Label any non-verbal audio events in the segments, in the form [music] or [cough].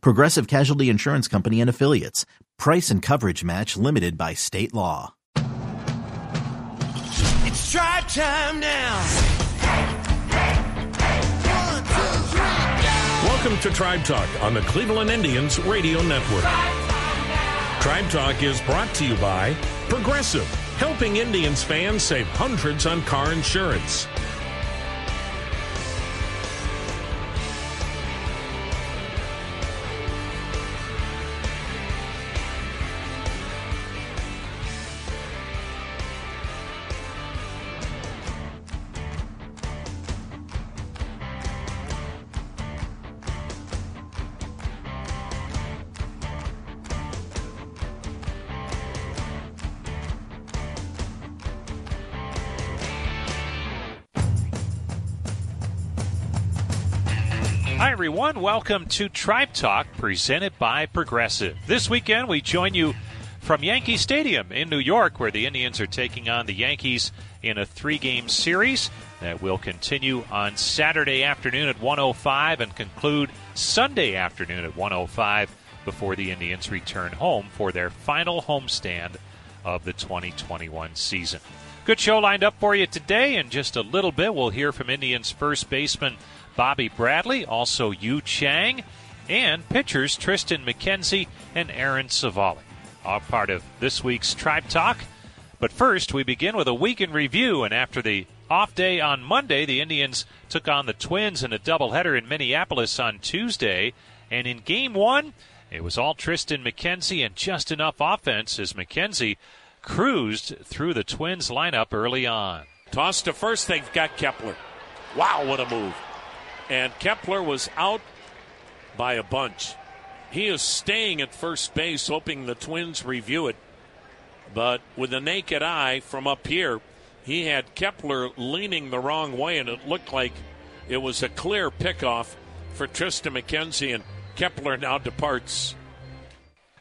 Progressive Casualty Insurance Company and Affiliates. Price and coverage match limited by state law. It's tribe time now. Welcome to Tribe Talk on the Cleveland Indians Radio Network. Tribe Talk is brought to you by Progressive, helping Indians fans save hundreds on car insurance. Hi, everyone. Welcome to Tribe Talk, presented by Progressive. This weekend, we join you from Yankee Stadium in New York, where the Indians are taking on the Yankees in a three game series that will continue on Saturday afternoon at 105 and conclude Sunday afternoon at 105 before the Indians return home for their final homestand of the 2021 season. Good show lined up for you today. In just a little bit, we'll hear from Indians first baseman Bobby Bradley, also Yu Chang, and pitchers Tristan McKenzie and Aaron Civale. All part of this week's Tribe Talk. But first, we begin with a week in review, and after the off day on Monday, the Indians took on the Twins in a doubleheader in Minneapolis on Tuesday. And in game one, it was all Tristan McKenzie and just enough offense as McKenzie cruised through the Twins lineup early on. Toss to first, they've got Kepler. Wow, what a move. And Kepler was out by a bunch. He is staying at first base, hoping the Twins review it. But with the naked eye from up here, he had Kepler leaning the wrong way, and it looked like it was a clear pickoff for Tristan McKenzie, and Kepler now departs.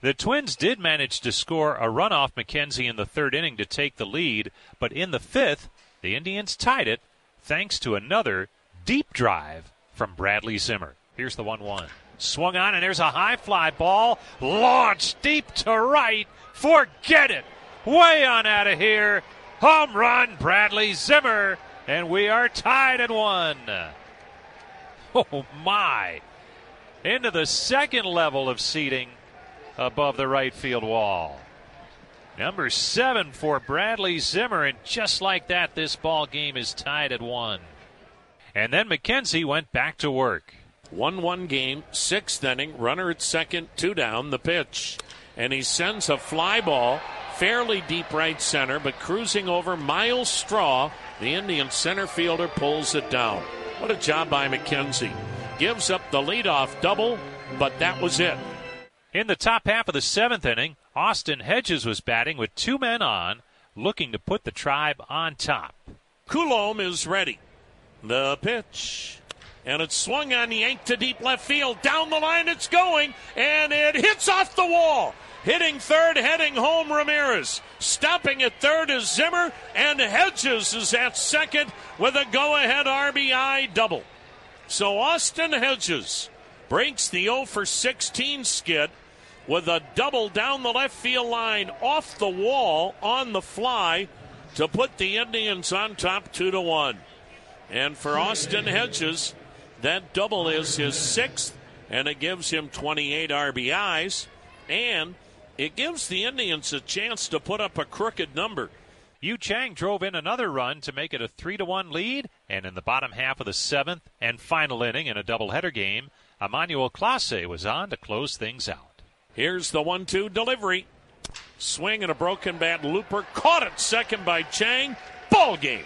The Twins did manage to score a run off McKenzie in the third inning to take the lead, but in the fifth, the Indians tied it thanks to another deep drive from Bradley Zimmer. Here's the 1 1. Swung on, and there's a high fly ball launched deep to right. Forget it. Way on out of here. Home run, Bradley Zimmer. And we are tied at one. [laughs] Oh, my. Into the second level of seating above the right field wall. Number seven for Bradley Zimmer, and just like that, this ball game is tied at one. And then McKenzie went back to work. 1 1 game, sixth inning, runner at second, two down, the pitch. And he sends a fly ball fairly deep right center, but cruising over Myles Straw. The Indian center fielder pulls it down. What a job by McKenzie. Gives up the leadoff double, but that was it. In the top half of the seventh inning, Austin Hedges was batting with two men on, looking to put the tribe on top. Coulombe is ready. The pitch. And it's swung on, yanked to deep left field. Down the line it's going, and it hits off the wall. Hitting third, heading home, Ramirez. Stopping at third is Zimmer, and Hedges is at second with a go ahead RBI double. So Austin Hedges breaks the 0 for 16 skid with a double down the left field line off the wall on the fly to put the Indians on top 2 to 1. And for Austin Hedges, that double is his sixth, and it gives him 28 RBIs, and it gives the Indians a chance to put up a crooked number. Yu Chang drove in another run to make it a 3 to 1 lead, and in the bottom half of the seventh and final inning in a doubleheader game, Emmanuel Clase was on to close things out. Here's the 1 2 delivery. Swing and a broken bat looper. Caught at second by Chang. Ball game.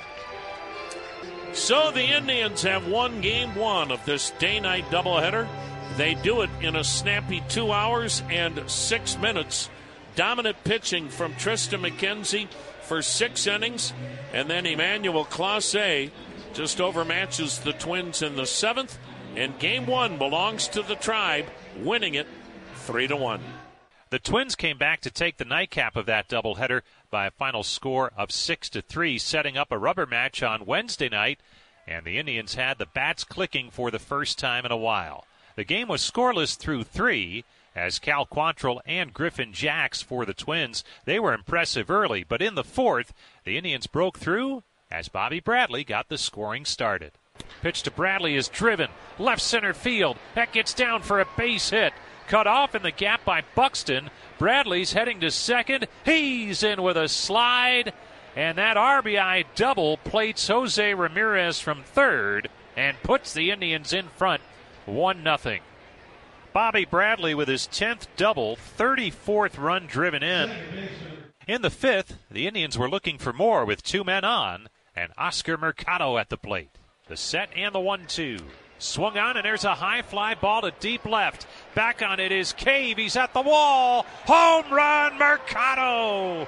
So the Indians have won game one of this day night doubleheader. They do it in a snappy two hours and six minutes. Dominant pitching from Tristan McKenzie for six innings, and then Emmanuel Clase just overmatches the Twins in the seventh, and game one belongs to the Tribe, winning it three to one. The Twins came back to take the nightcap of that doubleheader by a final score of six to three, setting up a rubber match on Wednesday night, and the Indians had the bats clicking for the first time in a while. The game was scoreless through three as Cal Quantrill and Griffin Jax for the Twins. They were impressive early, but in the fourth, the Indians broke through as Bobby Bradley got the scoring started. Pitch to Bradley is driven. Left center field. That gets down for a base hit. Cut off in the gap by Buxton. Bradley's heading to second. He's in with a slide. And that RBI double plates Jose Ramirez from third and puts the Indians in front 1 0. Bobby Bradley with his 10th double, 34th run driven in. In the fifth, the Indians were looking for more with two men on and Oscar Mercado at the plate. The set and the 1 2. Swung on, and there's a high fly ball to deep left. Back on it is Cave. He's at the wall. Home run, Mercado.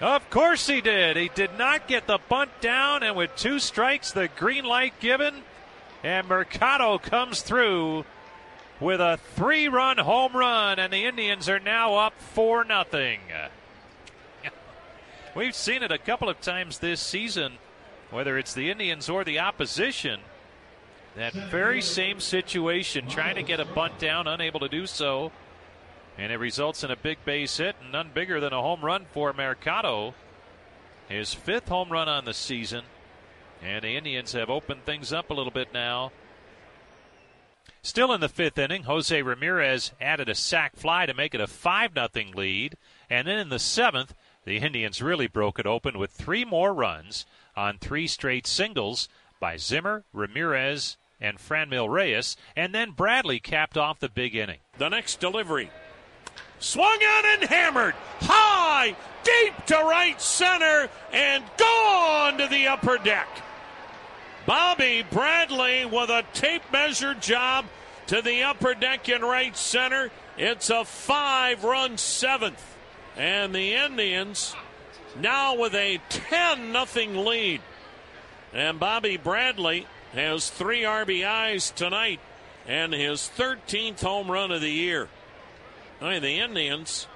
Of course he did. He did not get the bunt down, and with two strikes, the green light given, and Mercado comes through with a three run home run, and the Indians are now up 4 0. [laughs] We've seen it a couple of times this season, whether it's the Indians or the opposition. That very same situation, trying to get a bunt down, unable to do so. And it results in a big base hit, and none bigger than a home run for Mercado. His fifth home run on the season. And the Indians have opened things up a little bit now. Still in the fifth inning, Jose Ramirez added a sac fly to make it a 5 0 lead. And then in the seventh, the Indians really broke it open with three more runs on three straight singles by Zimmer, Ramirez, and Franmil Reyes. And then Bradley capped off the big inning. The next delivery. Swung on and hammered high, deep to right center, and gone to the upper deck. Bobby Bradley with a tape measure job to the upper deck in right center. It's a five run seventh. And the Indians now with a 10 0 lead. And Bobby Bradley has three RBIs tonight and his 13th home run of the year. I mean, the Indians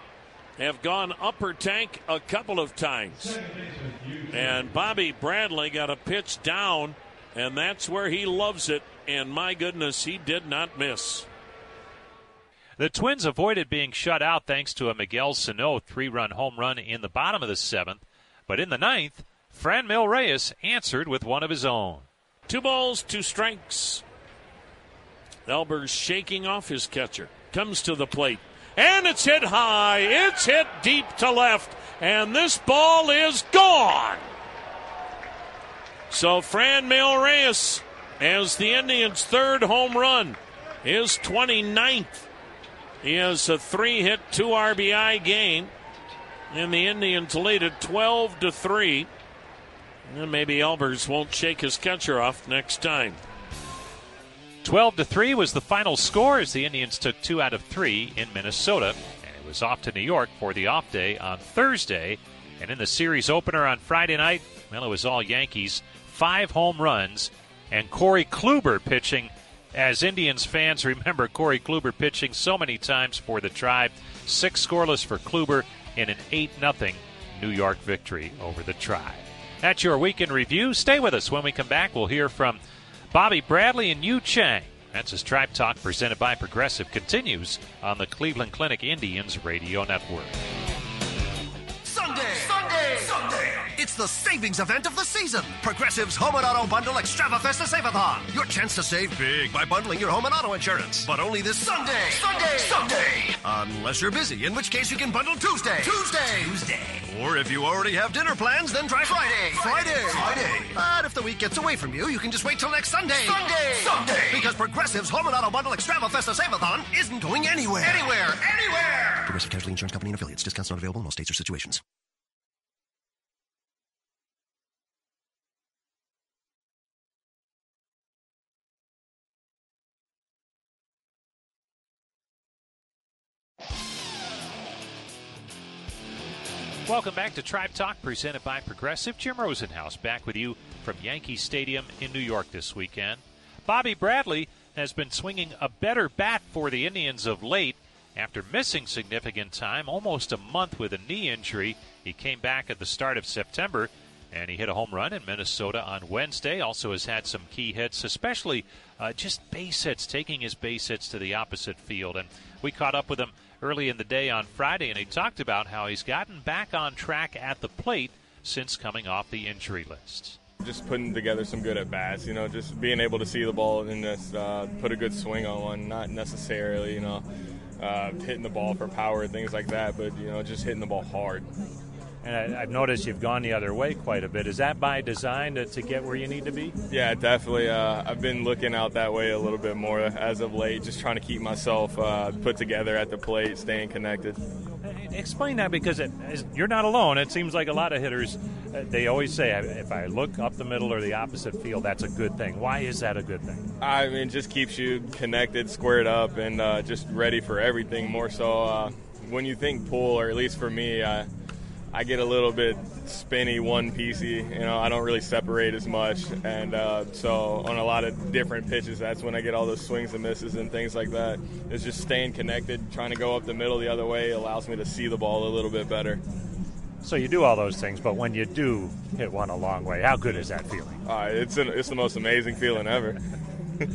have gone upper tank a couple of times. And Bobby Bradley got a pitch down and that's where he loves it. And my goodness, he did not miss. The Twins avoided being shut out thanks to a Miguel Sano three run home run in the bottom of the seventh. But in the ninth, Franmil Reyes answered with one of his own. Two balls, two strikes. Albers shaking off his catcher. Comes to the plate. And it's hit high. It's hit deep to left. And this ball is gone. So Franmil Reyes as the Indians' third home run, his 29th. He has a three hit, two RBI game. And the Indians lead it 12 to 3. And maybe Albers won't shake his catcher off next time. 12 to 3 was the final score as the Indians took two out of three in Minnesota. And it was off to New York for the off day on Thursday. And in the series opener on Friday night, well, it was all Yankees five home runs, and Corey Kluber pitching. As Indians fans remember Corey Kluber pitching so many times for the Tribe. Six scoreless for Kluber in an 8 0 New York victory over the Tribe. That's your weekend review. Stay with us. When we come back, we'll hear from Bobby Bradley and Yu Chang. That's his Tribe Talk presented by Progressive continues on the Cleveland Clinic Indians Radio Network. Sunday! Sunday! Sunday! It's the savings event of the season. Progressive's Home and Auto Bundle Extravafesta Save-a-thon. Your chance to save big by bundling your home and auto insurance. But only this Sunday! Sunday! Sunday! Unless you're busy, in which case you can bundle Tuesday. Tuesday! Tuesday! Or if you already have dinner plans, then try Friday. Friday! Friday! But if the week gets away from you, you can just wait till next Sunday. Sunday! Sunday! Because Progressive's Home and Auto Bundle Extravafesta Save-a-thon isn't going anywhere. Anywhere! Anywhere! Progressive Casualty Insurance Company and affiliates. Discounts not available in all states or situations. Welcome back to Tribe Talk, presented by Progressive. Jim Rosenhaus back with you from Yankee Stadium in New York this weekend. Bobby Bradley has been swinging a better bat for the Indians of late. After missing significant time, almost a month with a knee injury, he came back at the start of September and he hit a home run in Minnesota on Wednesday. Also has had some key hits, especially uh, just base hits, taking his base hits to the opposite field. And we caught up with him early in the day on Friday, and he talked about how he's gotten back on track at the plate since coming off the injury list. Just putting together some good at bats, you know, just being able to see the ball and just uh, put a good swing on one, not necessarily, you know, uh, hitting the ball for power, and things like that, but, you know, just hitting the ball hard. And I, have noticed you've gone the other way quite a bit. Is that by design to, to get where you need to be? Yeah, definitely. Uh, I've been looking out that way a little bit more as of late, just trying to keep myself uh, put together at the plate, staying connected. Explain that because it, you're not alone. It seems like a lot of hitters, uh, they always say, if I look up the middle or the opposite field, that's a good thing. Why is that a good thing? I mean, just keeps you connected, squared up, and uh, just ready for everything more so. Uh, when you think pull, or at least for me, I get a little bit spinny, one piecey. You know, I don't really separate as much, and uh, so on a lot of different pitches, that's when I get all those swings and misses and things like that. It's just staying connected, trying to go up the middle the other way allows me to see the ball a little bit better. So you do all those things, but when you do hit one a long way, how good is that feeling? Uh, it's an, it's the most amazing feeling ever. [laughs]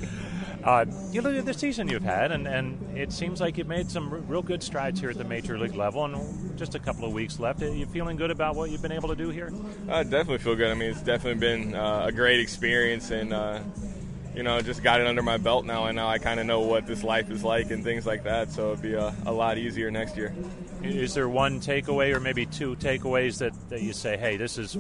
Uh, you look at the season you've had, and, and it seems like you've made some r- real good strides here at the major league level, and just a couple of weeks left. Are you feeling good about what you've been able to do here? I definitely feel good. I mean, it's definitely been uh, a great experience, and uh, you know, just got it under my belt now, and now I kind of know what this life is like and things like that. So it'll be a, a, lot easier next year. Is there one takeaway, or maybe two takeaways that, that you say, "Hey, this is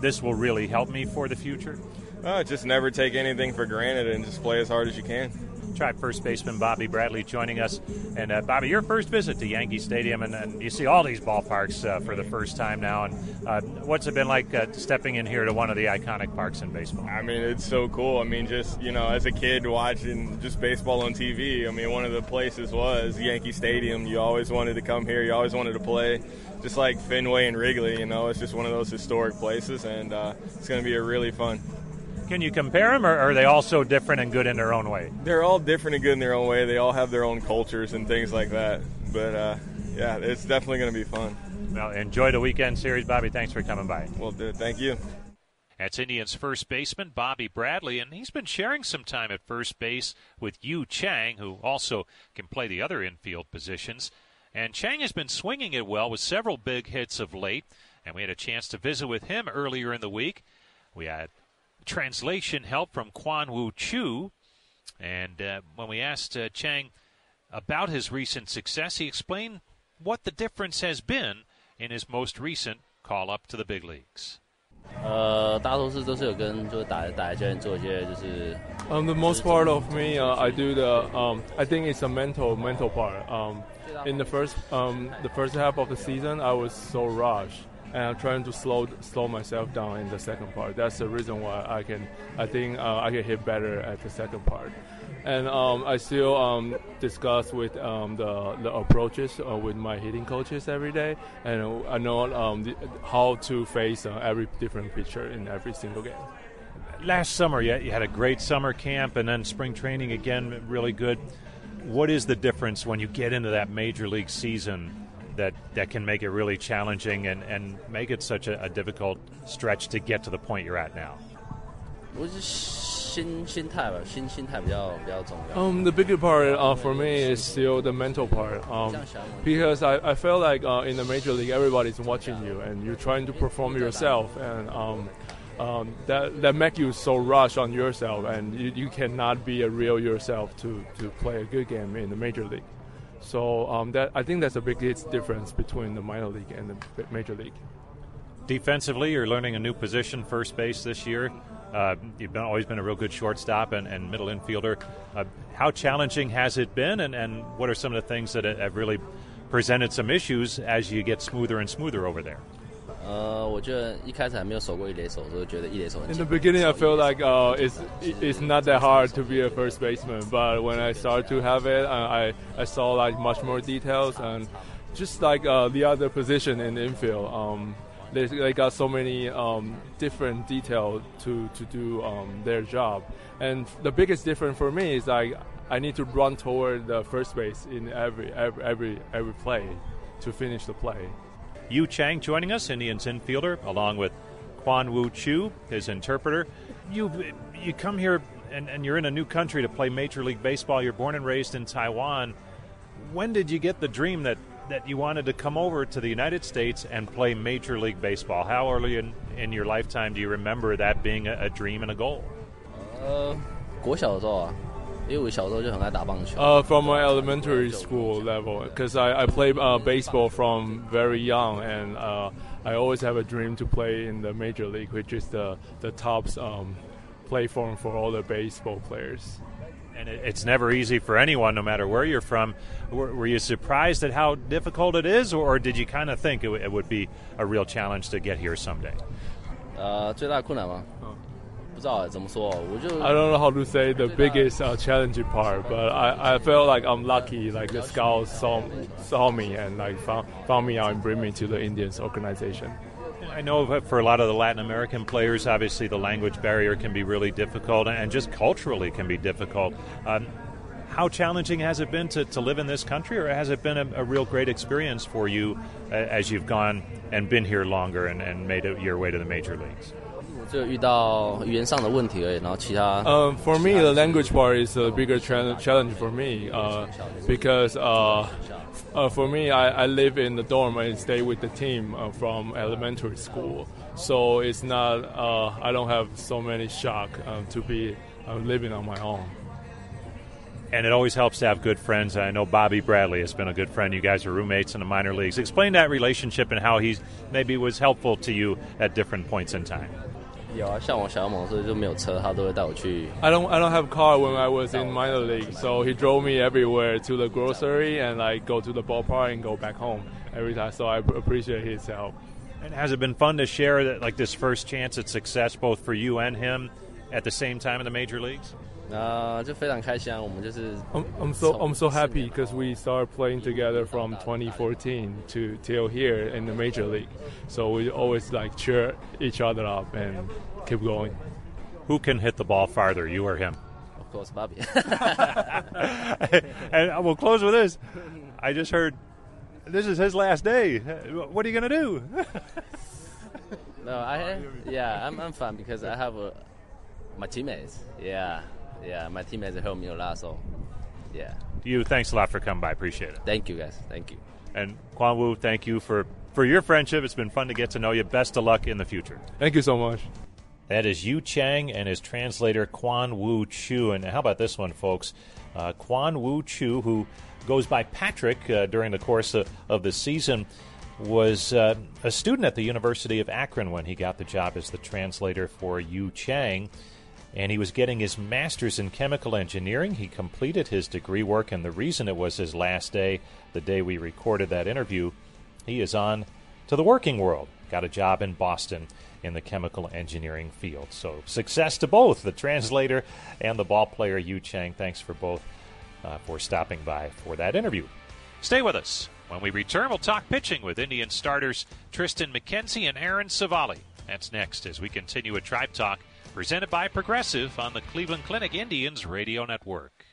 this will really help me for the future"? Uh, just never take anything for granted and just play as hard as you can. Tribe first baseman Bobby Bradley joining us. And uh, Bobby, your first visit to Yankee Stadium, and, and you see all these ballparks uh, for the first time now. And uh, what's it been like uh, stepping in here to one of the iconic parks in baseball? I mean, it's so cool. I mean, just you know, as a kid watching just baseball on TV, I mean, one of the places was Yankee Stadium. You always wanted to come here. You always wanted to play. Just like Fenway and Wrigley, you know, it's just one of those historic places, and uh, it's going to be a really fun. Can you compare them, or are they all so different and good in their own way? They're all different and good in their own way. They all have their own cultures and things like that. But uh, yeah, it's definitely going to be fun. Well, enjoy the weekend series, Bobby. Thanks for coming by. Well, dude, thank you. That's Indians first baseman Bobby Bradley, and he's been sharing some time at first base with Yu Chang, who also can play the other infield positions. And Chang has been swinging it well with several big hits of late, and we had a chance to visit with him earlier in the week. We had translation help from Kwan Wu Chu. And uh, when we asked uh, Chang about his recent success, he explained what the difference has been in his most recent call up to the big leagues. Uh, um, the most part of me, uh, I do the. Um, I think it's a mental, mental part. Um, in the first, um, the first half of the season, I was so rushed and I'm trying to slow slow myself down in the second part. That's the reason why I can I think uh, I can hit better at the second part. And um, I still um, discuss with um, the, the approaches uh, with my hitting coaches every day, and I know um, the, how to face uh, every different pitcher in every single game. Last summer, you had a great summer camp, and then spring training again, really good. What is the difference when you get into that major league season that, that can make it really challenging and, and make it such a, a difficult stretch to get to the point you're at now? Um, the bigger part uh, for me is still the mental part. Um, because I, I feel like uh, in the major league, everybody's watching you and you're trying to perform yourself, and um, um, that that make you so rush on yourself, and you, you cannot be a real yourself to, to play a good game in the major league. So um, that I think that's a big difference between the minor league and the major league. Defensively, you're learning a new position, first base this year. Uh, you've been, always been a real good shortstop and, and middle infielder. Uh, how challenging has it been, and, and what are some of the things that have really presented some issues as you get smoother and smoother over there? Uh, In the beginning, I felt like uh, it's it's not that hard to be a first baseman, but when I started to have it, uh, I I saw like much more details and just like uh, the other position in the infield, um, they, they got so many um, different details to to do um, their job. And the biggest difference for me is like I need to run toward the first base in every every every, every play to finish the play. Yu Chang joining us, Indians infielder, along with Kwon Woo Chu, his interpreter. You you come here and, and you're in a new country to play Major League Baseball. You're born and raised in Taiwan. When did you get the dream that, that you wanted to come over to the United States and play Major League Baseball? How early in, in your lifetime do you remember that being a, a dream and a goal? Uh, 国小的时候啊， 因为我小时候就很爱打棒球。 Uh, from my elementary school level, because I, I played uh, baseball from very young, and uh, I always have a dream to play in the major league, which is the the top um, play form for all the baseball players. And it, it's never easy for anyone, no matter where you're from. Were, were you surprised at how difficult it is, or did you kind of think it, w- it would be a real challenge to get here someday? 呃，最大的困难吗？不 知道怎么说，我就 I don't know how to say the biggest uh, challenging part, but I, I felt like I'm lucky. Like the scouts saw saw me and like found found me out and bring me to the Indians organization. I know that for a lot of the Latin American players, obviously the language barrier can be really difficult, and just culturally can be difficult. Um, how challenging has it been to, to live in this country, or has it been a, a real great experience for you uh, as you've gone and been here longer and, and made it your way to the major leagues? 只有遇到语言上的问题而已，然后其他 Um, for me, the language part is a bigger challenge challenge for me uh, because uh, uh, for me, I, I live in the dorm and stay with the team uh, from elementary school. So it's not, uh, I don't have so many shock um, to be uh, living on my own. And it always helps to have good friends. I know Bobby Bradley has been a good friend. You guys are roommates in the minor leagues. Explain that relationship and how he maybe was helpful to you at different points in time. 有啊，像我小猛所以就没有车，他都会带我去。 I don't I don't have car when I was in minor league, so he drove me everywhere to the grocery and I go to the ballpark and go back home every time. So I appreciate his help. And has it been fun to share that, like this first chance at success, both for you and him, at the same time in the major leagues? I'm, I'm so I'm so happy because we started playing together from 2014 to till here in the major league. So we always like cheer each other up and keep going. Who can hit the ball farther, you or him? Of course, Bobby. [laughs] [laughs] and uh, we'll close with this. I just heard this is his last day. What are you gonna do? no, I yeah, I'm I'm fine because I have a, my teammates. Yeah yeah, my teammates helped me a lot. So yeah, you, thanks a lot for coming by. Appreciate it. thank you guys. Thank you. And Kwan Wu, thank you for, for your friendship. It's been fun to get to know you. Best of luck in the future. Thank you so much. That is Yu Chang and his translator Kwan Wu Chu. And how about this one, folks? Uh, Kwan Wu Chu, who goes by Patrick uh, during the course of, of the season, was uh, a student at the University of Akron when he got the job as the translator for Yu Chang. And he was getting his master's in chemical engineering. He completed his degree work, and the reason it was his last day, the day we recorded that interview, he is on to the working world. Got a job in Boston in the chemical engineering field. So success to both the translator and the ball player Yu Chang. Thanks for both uh, for stopping by for that interview. Stay with us. When we return, we'll talk pitching with Indian starters Tristan McKenzie and Aaron Civale. That's next as we continue with Tribe Talk, presented by Progressive on the Cleveland Clinic Indians Radio Network.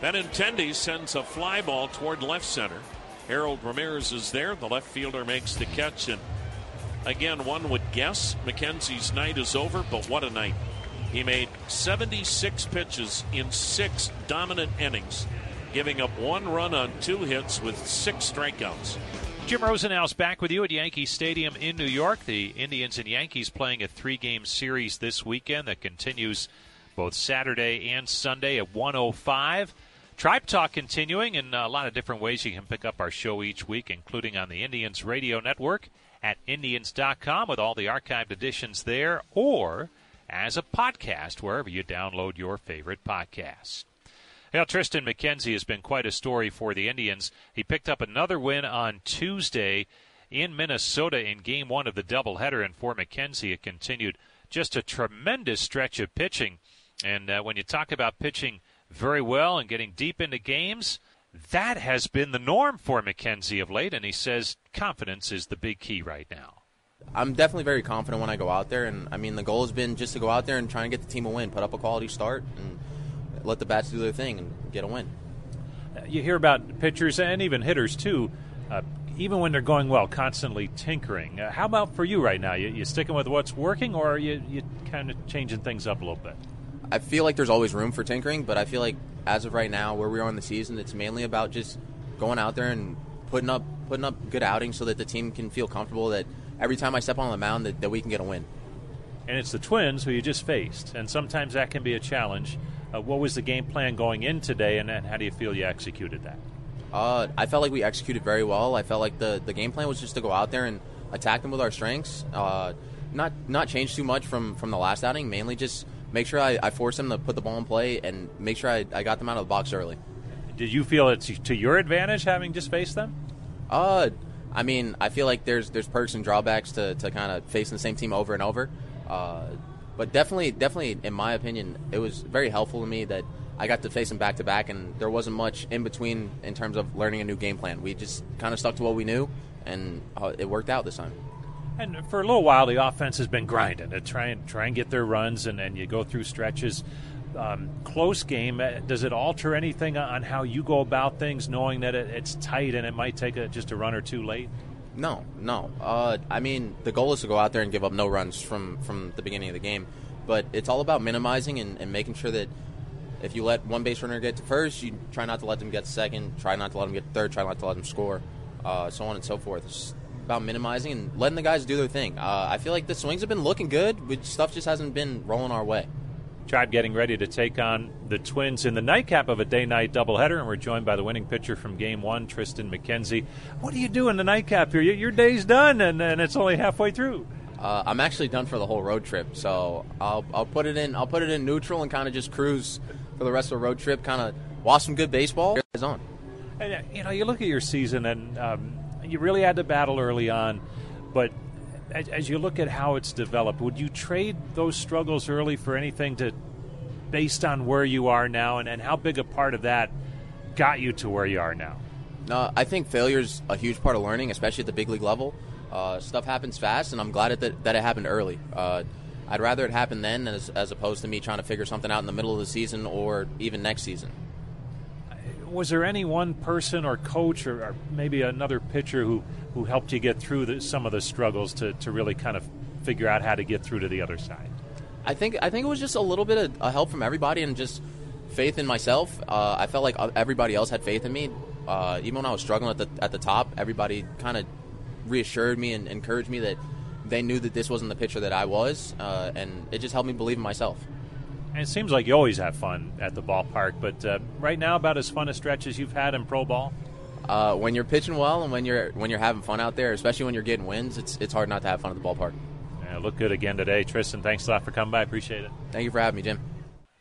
Benintendi sends a fly ball toward left center. Harold Ramirez is there. The left fielder makes the catch. And again, one would guess McKenzie's night is over, but what a night. He made 76 pitches in six dominant innings, giving up one run on two hits with six strikeouts. Jim Rosenhaus back with you at Yankee Stadium in New York. The Indians and Yankees playing a three game series this weekend that continues both Saturday and Sunday at 105. Tribe Talk continuing in a lot of different ways. You can pick up our show each week, including on the Indians Radio Network at Indians.com with all the archived editions there, or as a podcast wherever you download your favorite podcasts. Now, Tristan McKenzie has been quite a story for the Indians. He picked up another win on Tuesday in Minnesota in game one of the doubleheader. And for McKenzie, it continued just a tremendous stretch of pitching. And uh, when you talk about pitching very well and getting deep into games, that has been the norm for McKenzie of late. And he says confidence is the big key right now. I'm definitely very confident when I go out there, and I mean the goal has been just to go out there and try and get the team a win, put up a quality start, and let the bats do their thing and get a win. You hear about pitchers and even hitters too, uh, even when they're going well, constantly tinkering. Uh, how about for you right now? You, you sticking with what's working, or are you, you kind of changing things up a little bit? I feel like there's always room for tinkering, but I feel like as of right now, where we are in the season, it's mainly about just going out there and putting up putting up good outings so that the team can feel comfortable that every time I step on the mound that, that we can get a win. And it's the Twins who you just faced, and sometimes that can be a challenge. Uh, what was the game plan going in today, and, and how do you feel you executed that? Uh, I felt like we executed very well. I felt like the, the game plan was just to go out there and attack them with our strengths. Uh, not not change too much from, from the last outing. Mainly just make sure I, I force them to put the ball in play and make sure I, I got them out of the box early. Did you feel it's to your advantage having just faced them? Uh, I mean, I feel like there's there's perks and drawbacks to, to kind of facing the same team over and over. Uh, but definitely, definitely, in my opinion, it was very helpful to me that I got to face them back to back, and there wasn't much in between in terms of learning a new game plan. We just kind of stuck to what we knew, and uh, it worked out this time. And for a little while, the offense has been grinding to try and try and get their runs, and, and you go through stretches. Um, close game, uh, does it alter anything on how you go about things, knowing that it, it's tight and it might take a, just a run or two late? No, no. Uh, I mean, the goal is to go out there and give up no runs from, from the beginning of the game. But it's all about minimizing and, and making sure that if you let one base runner get to first, you try not to let them get second, try not to let them get third, try not to let them score, uh, so on and so forth. It's about minimizing and letting the guys do their thing. Uh, I feel like the swings have been looking good, but stuff just hasn't been rolling our way. Tribe getting ready to take on the Twins in the nightcap of a day night doubleheader, and we're joined by the winning pitcher from game one, Tristan McKenzie. What do you do in the nightcap here? Your day's done, and, and it's only halfway through. Uh, I'm actually done for the whole road trip, so I'll, I'll put it in. I'll put it in neutral and kind of just cruise for the rest of the road trip. Kind of watch some good baseball. It's on. And, uh, you know, you look at your season, and um, you really had to battle early on, but as, as you look at how it's developed, would you trade those struggles early for anything to, based on where you are now, and, and how big a part of that got you to where you are now? No, I think failure is a huge part of learning, especially at the big league level. Uh, stuff happens fast, and I'm glad that, it happened early. Uh, I'd rather it happen then as, as opposed to me trying to figure something out in the middle of the season or even next season. Was there any one person or coach or, or maybe another pitcher who, who helped you get through the, some of the struggles to, to really kind of figure out how to get through to the other side? I think I think it was just a little bit of a help from everybody and just faith in myself. Uh, I felt like everybody else had faith in me. Uh, even when I was struggling at the at the top, everybody kind of reassured me and encouraged me that they knew that this wasn't the pitcher that I was, uh, and it just helped me believe in myself. And it seems like you always have fun at the ballpark, but uh, right now, about as fun a stretch as you've had in pro ball. Uh, when you're pitching well and when you're when you're having fun out there, especially when you're getting wins, it's it's hard not to have fun at the ballpark. Yeah, look good again today, Tristan. Thanks a lot for coming by. Appreciate it. Thank you for having me, Jim.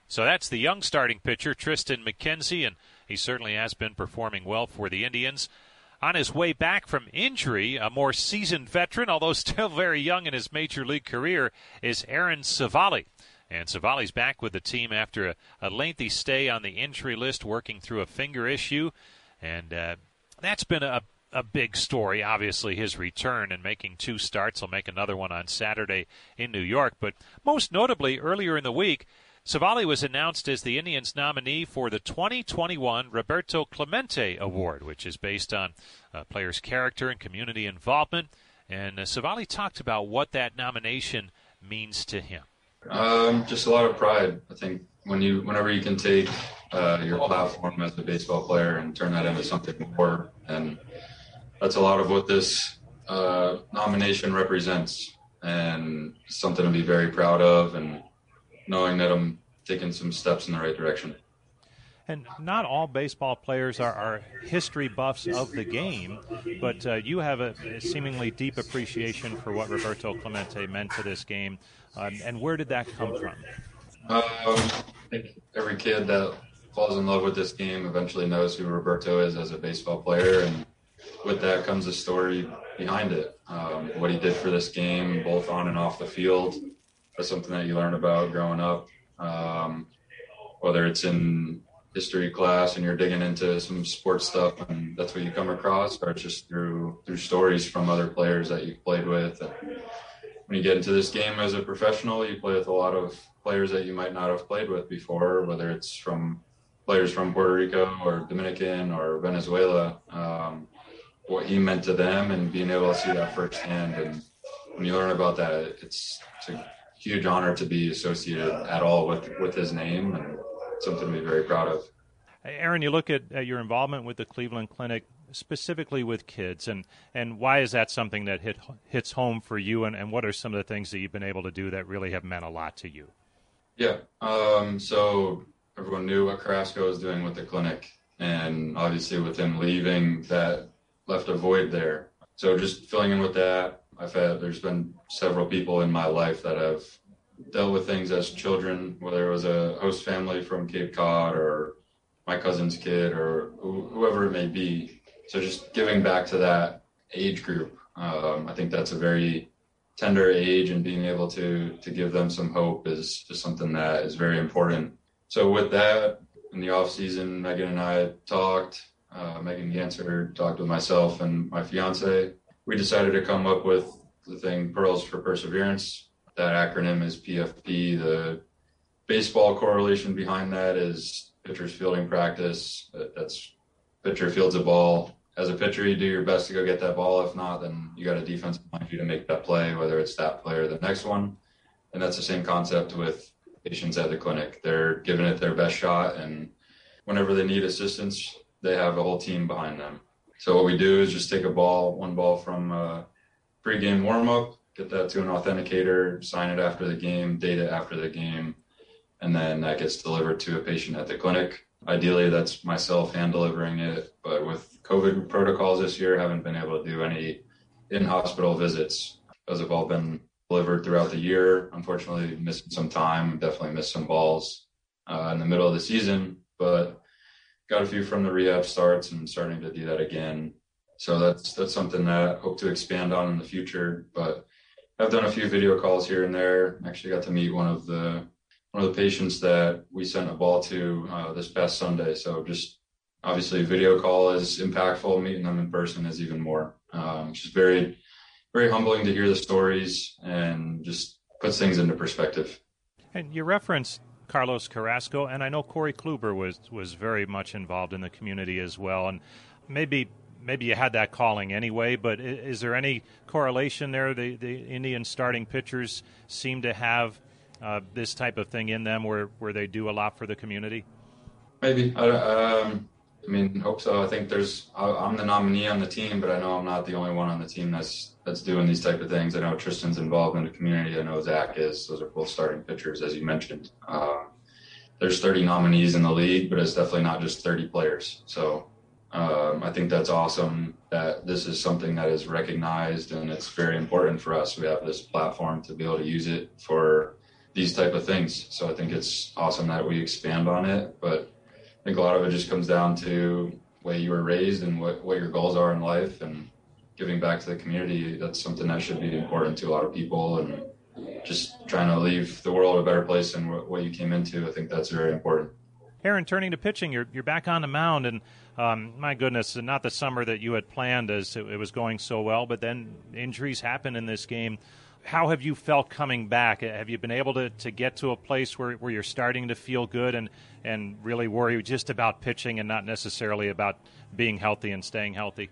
So that's the young starting pitcher, Tristan McKenzie, and he certainly has been performing well for the Indians. On his way back from injury, a more seasoned veteran, although [laughs] still very young in his major league career, is Aaron Civale. And Civale's back with the team after a, a, lengthy stay on the injury list, working through a finger issue. And uh, that's been a, a big story, obviously, his return and making two starts. He'll make another one on Saturday in New York. But most notably, earlier in the week, Civale was announced as the Indians nominee for the 2021 Roberto Clemente Award, which is based on a player's character and community involvement. And uh, Civale talked about what that nomination means to him. Um, just a lot of pride. I think when you, whenever you can take uh, your platform as a baseball player and turn that into something more, and that's a lot of what this uh, nomination represents, and something to be very proud of, and knowing that I'm taking some steps in the right direction. And not all baseball players are, are history buffs of the game, but uh, you have a, seemingly deep appreciation for what Roberto Clemente meant to this game. Um, and where did that come from? Um, I think every kid that falls in love with this game eventually knows who Roberto is as a baseball player, and with that comes a story behind it. Um, what he did for this game, both on and off the field, that's something that you learn about growing up. Um, whether it's in history class and you're digging into some sports stuff and that's what you come across, or it's just through through stories from other players that you've played with. And when you get into this game as a professional, you play with a lot of players that you might not have played with before, whether it's from players from Puerto Rico or Dominican or Venezuela. Um, what he meant to them and being able to see that firsthand. And when you learn about that, it's, it's a huge honor to be associated at all with, with his name and something to be very proud of. Aaron, you look at, at your involvement with the Cleveland Clinic, specifically with kids, and, and why is that something that hit, hits home for you, and, and what are some of the things that you've been able to do that really have meant a lot to you? Yeah, um, so everyone knew what Carrasco was doing with the clinic, and obviously with him leaving, that left a void there. So just filling in with that, I've had there's been several people in my life that have dealt with things as children, whether it was a host family from Cape Cod or my cousin's kid or whoever it may be. So just giving back to that age group, um, I think that's a very tender age, and being able to to give them some hope is just something that is very important. So with that, in the off season, Megan and I talked uh, Megan Ganser talked with myself and my fiance. We decided to come up with the thing Pearls for Perseverance. That acronym is PFP. The baseball correlation behind that is pitcher's fielding practice. That's pitcher fields a ball. As a pitcher, you do your best to go get that ball. If not, then you got a defense behind you to make that play, whether it's that play or the next one. And that's the same concept with patients at the clinic. They're giving it their best shot, and whenever they need assistance, they have a whole team behind them. So what we do is just take a ball, one ball from a pregame warm up, get that to an authenticator, sign it after the game, date it after the game, and then that gets delivered to a patient at the clinic. Ideally, that's myself hand delivering it, but with COVID protocols this year, haven't been able to do any in hospital visits. Those have all been delivered throughout the year. Unfortunately, missing some time, definitely missed some balls uh, in the middle of the season, but got a few from the rehab starts and starting to do that again. So that's that's something that I hope to expand on in the future. But I've done a few video calls here and there. Actually, got to meet one of the one of the patients that we sent a ball to uh, this past Sunday. So just obviously, video call is impactful. Meeting them in person is even more. Um, just very very humbling to hear the stories and just puts things into perspective. And you referenced Carlos Carrasco, and I know Corey Kluber was was very much involved in the community as well. And maybe maybe you had that calling anyway, but is there any correlation there? The the Indian starting pitchers seem to have uh, this type of thing in them, where where they do a lot for the community. Maybe I, um, I mean, hope so. I think there's I'm the nominee on the team, but I know I'm not the only one on the team that's that's doing these type of things. I know Tristan's involved in the community. I know Zach is. Those are both starting pitchers, as you mentioned. Um, there's 30 nominees in the league, but it's definitely not just 30 players. So um, I think that's awesome that this is something that is recognized, and it's very important for us. We have this platform to be able to use it for these type of things. So I think it's awesome that we expand on it. But I think a lot of it just comes down to way you were raised and what, what your goals are in life and giving back to the community, that's something that should be important to a lot of people. And just trying to leave the world a better place than what you came into, I think that's very important. Aaron, turning to pitching, you're you're back on the mound, and um, my goodness, not the summer that you had planned as it, it was going so well, but then injuries happen in this game. How have you felt coming back? Have you been able to, to get to a place where, where you're starting to feel good and, and really worry just about pitching and not necessarily about being healthy and staying healthy?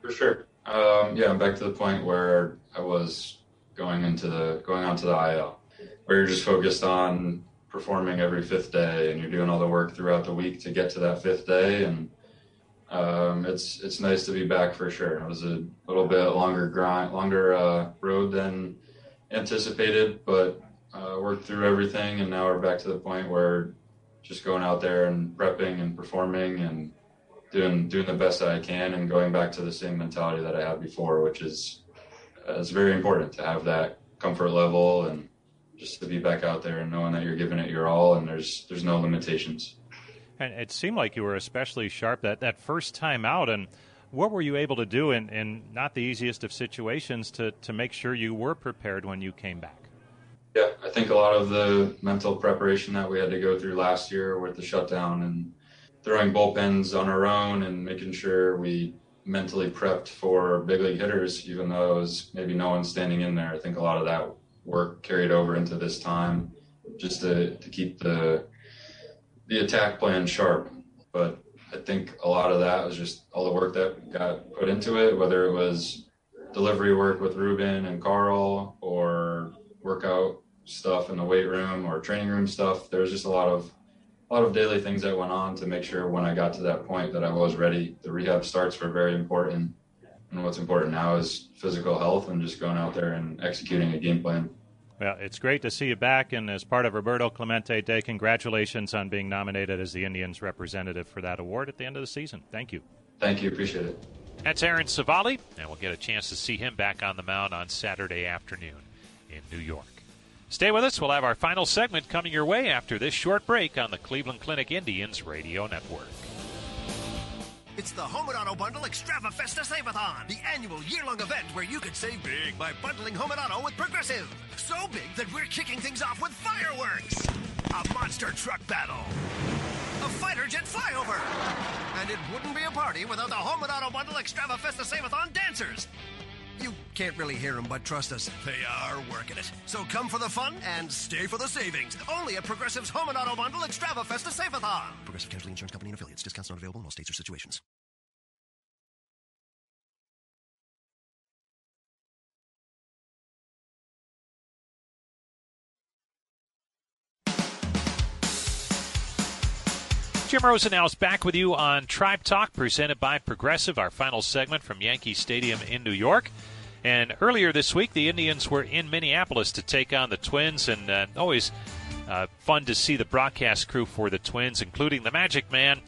For sure. Um, yeah, I'm back to the point where I was going into the going on to the IL, where you're just focused on performing every fifth day, and you're doing all the work throughout the week to get to that fifth day. And um, it's it's nice to be back for sure. It was a little bit longer grind, longer uh, road than anticipated, but uh, worked through everything, and now we're back to the point where just going out there and prepping and performing and doing doing the best that I can and going back to the same mentality that I had before, which is uh, it's very important to have that comfort level and just to be back out there and knowing that you're giving it your all and there's there's no limitations. And it seemed like you were especially sharp that that first time out and. What were you able to do in, in not the easiest of situations to, to make sure you were prepared when you came back? Yeah, I think a lot of the mental preparation that we had to go through last year with the shutdown and throwing bullpens on our own and making sure we mentally prepped for big league hitters, even though it was maybe no one standing in there. I think a lot of that work carried over into this time just to, to keep the the attack plan sharp. But I think a lot of that was just all the work that got put into it, whether it was delivery work with Ruben and Carl or workout stuff in the weight room or training room stuff. There was just a lot of a lot of daily things that went on to make sure when I got to that point that I was ready. The rehab starts were very important. And what's important now is physical health and just going out there and executing a game plan. Well, it's great to see you back, and as part of Roberto Clemente Day, congratulations on being nominated as the Indians representative for that award at the end of the season. Thank you. Thank you. Appreciate it. That's Aaron Civale, and we'll get a chance to see him back on the mound on Saturday afternoon in New York. Stay with us. We'll have our final segment coming your way after this short break on the Cleveland Clinic Indians Radio Network. It's the Home and Auto Bundle Extrava Festa Save-a-thon, the annual year-long event where you could save big by bundling Home and Auto with Progressive. So big that we're kicking things off with fireworks, a monster truck battle, a fighter jet flyover, and it wouldn't be a party without the Home and Auto Bundle Extrava Festa Save-a-thon dancers. You can't really hear them, but trust us, they are working it. So come for the fun and stay for the savings. Only at Progressive's Home and Auto Bundle Extrava Festa Save-a-thon. Progressive Casualty Insurance Company and affiliates. Discounts not available in all states or situations. Jim Rosenhaus back with you on Tribe Talk, presented by Progressive, our final segment from Yankee Stadium in New York. And earlier this week, the Indians were in Minneapolis to take on the Twins, and uh, always uh, fun to see the broadcast crew for the Twins, including the Magic Man,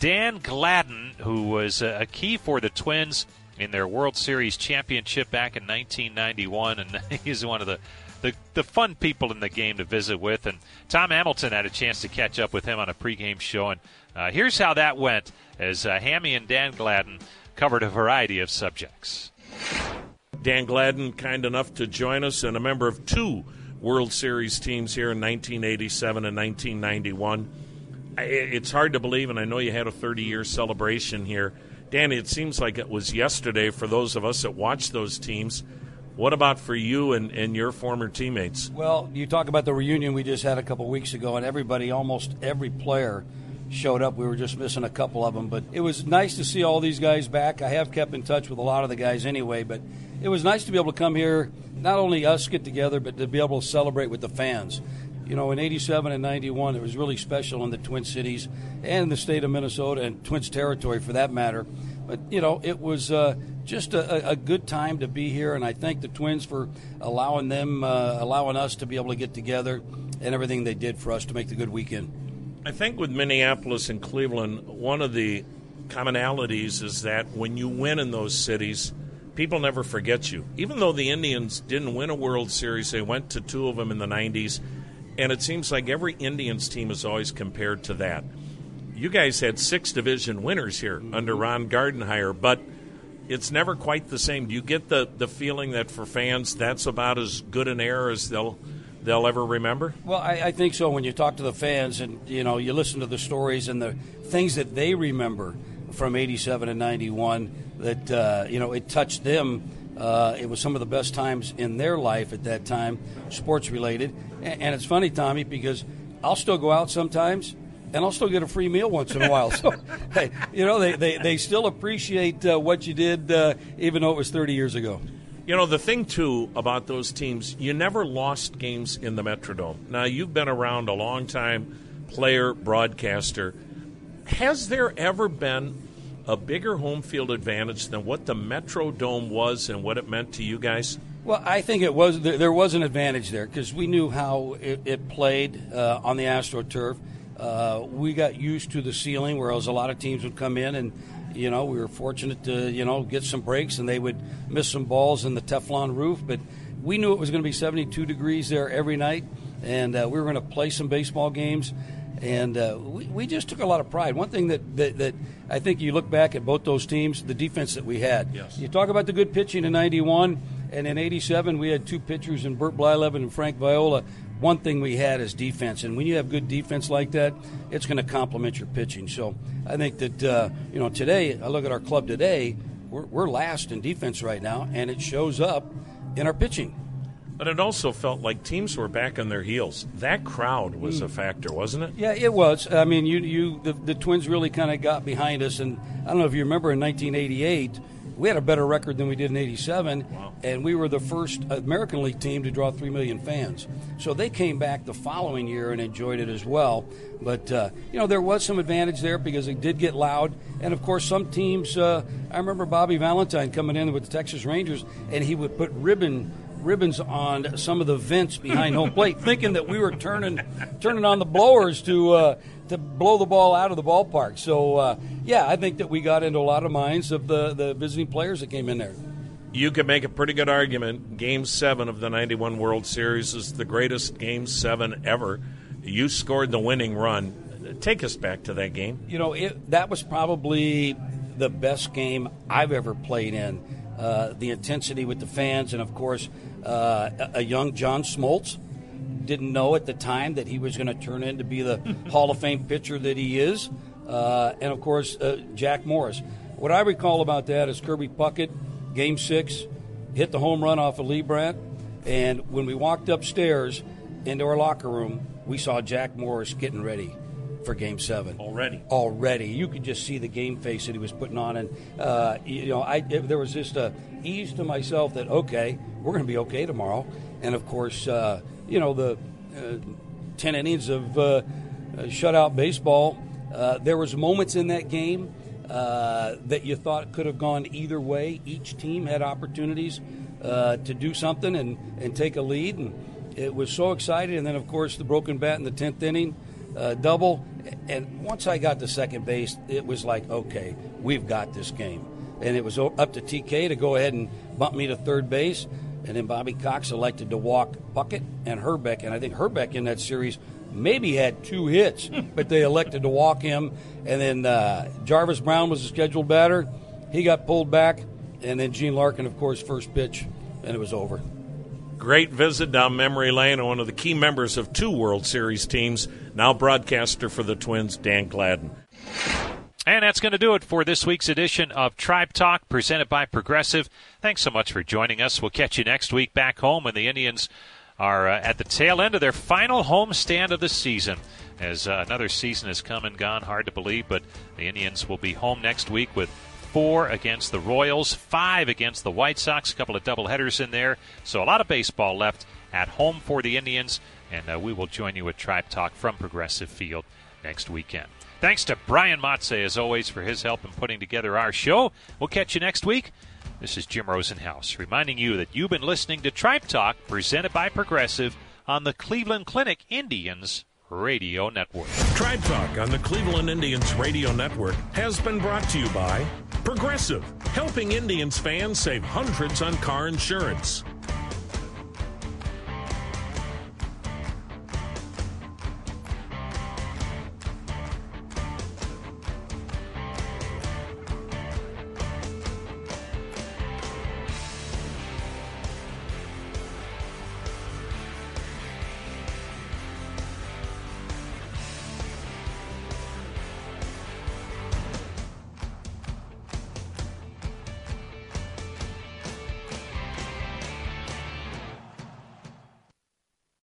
Dan Gladden, who was a key for the Twins in their World Series championship back in 1991, and [laughs] he's one of the the, the fun people in the game to visit with. And Tom Hamilton had a chance to catch up with him on a pregame show. And uh, here's how that went as uh, Hammy and Dan Gladden covered a variety of subjects. Dan Gladden, kind enough to join us, and a member of two World Series teams here in 1987 and 1991. It's hard to believe, and I know you had a 30 year celebration here. Danny, it seems like it was yesterday for those of us that watched those teams. What about for you and, and your former teammates? Well, you talk about the reunion we just had a couple weeks ago, and everybody, almost every player, showed up. We were just missing a couple of them, but it was nice to see all these guys back. I have kept in touch with a lot of the guys anyway, but it was nice to be able to come here, not only us get together, but to be able to celebrate with the fans. You know, in 87 and 91, it was really special in the Twin Cities and the state of Minnesota and Twins territory for that matter. But, you know, it was uh, just a, a, good time to be here, and I thank the Twins for allowing them, uh, allowing us to be able to get together and everything they did for us to make the good weekend. I think with Minneapolis and Cleveland, one of the commonalities is that when you win in those cities, people never forget you. Even though the Indians didn't win a World Series, they went to two of them in the 90s, and it seems like every Indians team is always compared to that. You guys had six division winners here under Ron Gardenhire, but – it's never quite the same. Do you get the, the feeling that for fans that's about as good an air as they'll they'll ever remember? Well, I, I, think so. When you talk to the fans and you know you listen to the stories and the things that they remember from '87 and '91, that uh, you know it touched them. Uh, it was some of the best times in their life at that time, sports related. And, and it's funny, Tommy, because I'll still go out sometimes and I'll still get a free meal once in a while. So, [laughs] hey, you know, they, they, they still appreciate uh, what you did, uh, even though it was 30 years ago. You know, the thing, too, about those teams, you never lost games in the Metrodome. Now, you've been around a long time, player, broadcaster. Has there ever been a bigger home field advantage than what the Metrodome was and what it meant to you guys? Well, I think it was there was an advantage there because we knew how it, it played uh, on the AstroTurf uh, we got used to the ceiling, whereas a lot of teams would come in and, you know, we were fortunate to, you know, get some breaks and they would miss some balls in the Teflon roof. But we knew it was going to be 72 degrees there every night, and uh, we were going to play some baseball games. And uh, we, we just took a lot of pride. One thing that, that, that I think you look back at both those teams, the defense that we had. Yes. You talk about the good pitching in 91, and in 87, we had two pitchers in Bert Blyleven and Frank Viola. One thing we had is defense, and when you have good defense like that, it's going to complement your pitching. So I think that, uh, you know, today, I look at our club today, we're, we're last in defense right now, and it shows up in our pitching. But it also felt like teams were back on their heels. That crowd was a factor, wasn't it? Yeah, it was. I mean, you, you, the, the Twins really kind of got behind us, and I don't know if you remember in 1988, we had a better record than we did in '87, and we were the first American League team to draw three million fans. So they came back the following year and enjoyed it as well. But uh, you know, there was some advantage there because it did get loud, and of course, some teams. Uh, I remember Bobby Valentine coming in with the Texas Rangers, and he would put ribbon ribbons on some of the vents behind home plate, thinking that we were turning turning on the blowers to uh, to blow the ball out of the ballpark. So uh, yeah, I think that we got into a lot of minds of the the visiting players that came in there. You could make a pretty good argument. Game seven of the 91 World Series is the greatest game seven ever. You scored the winning run. Take us back to that game. You know, it, that was probably the best game I've ever played in. Uh, the intensity with the fans, and of course, uh, a, a young John Smoltz didn't know at the time that he was going to turn in to be the [laughs] Hall of Fame pitcher that he is, uh, and of course, uh, Jack Morris. What I recall about that is Kirby Puckett, Game Six, hit the home run off of Leibrandt, and when we walked upstairs into our locker room, we saw Jack Morris getting ready for Game Seven. Already. Already, you could just see the game face that he was putting on, and uh, you know, I there was just a ease to myself that okay, we're going to be okay tomorrow, and of course, uh, you know, the uh, ten innings of uh, shutout baseball. Uh, there was moments in that game uh, that you thought could have gone either way. Each team had opportunities uh, to do something and, and take a lead, and it was so exciting. And then, of course, the broken bat in the tenth inning, uh, double. And once I got to second base, it was like, okay, we've got this game. And it was up to TK to go ahead and bump me to third base. And then Bobby Cox elected to walk Puckett and Hrbek. And I think Hrbek in that series maybe had two hits, [laughs] but they elected to walk him. And then uh, Jarvis Brown was the scheduled batter. He got pulled back. And then Gene Larkin, of course, first pitch, and it was over. Great visit down memory lane, one of the key members of two World Series teams, now broadcaster for the Twins, Dan Gladden. And that's going to do it for this week's edition of Tribe Talk, presented by Progressive. Thanks so much for joining us. We'll catch you next week back home when the Indians are uh, at the tail end of their final home stand of the season. As uh, another season has come and gone, hard to believe, but the Indians will be home next week with four against the Royals, five against the White Sox, a couple of doubleheaders in there. So a lot of baseball left at home for the Indians, and uh, we will join you at Tribe Talk from Progressive Field next weekend. Thanks to Brian Motze, as always, for his help in putting together our show. We'll catch you next week. This is Jim Rosenhaus reminding you that you've been listening to Tribe Talk, presented by Progressive on the Cleveland Clinic Indians Radio Network. Tribe Talk on the Cleveland Indians Radio Network has been brought to you by Progressive, helping Indians fans save hundreds on car insurance.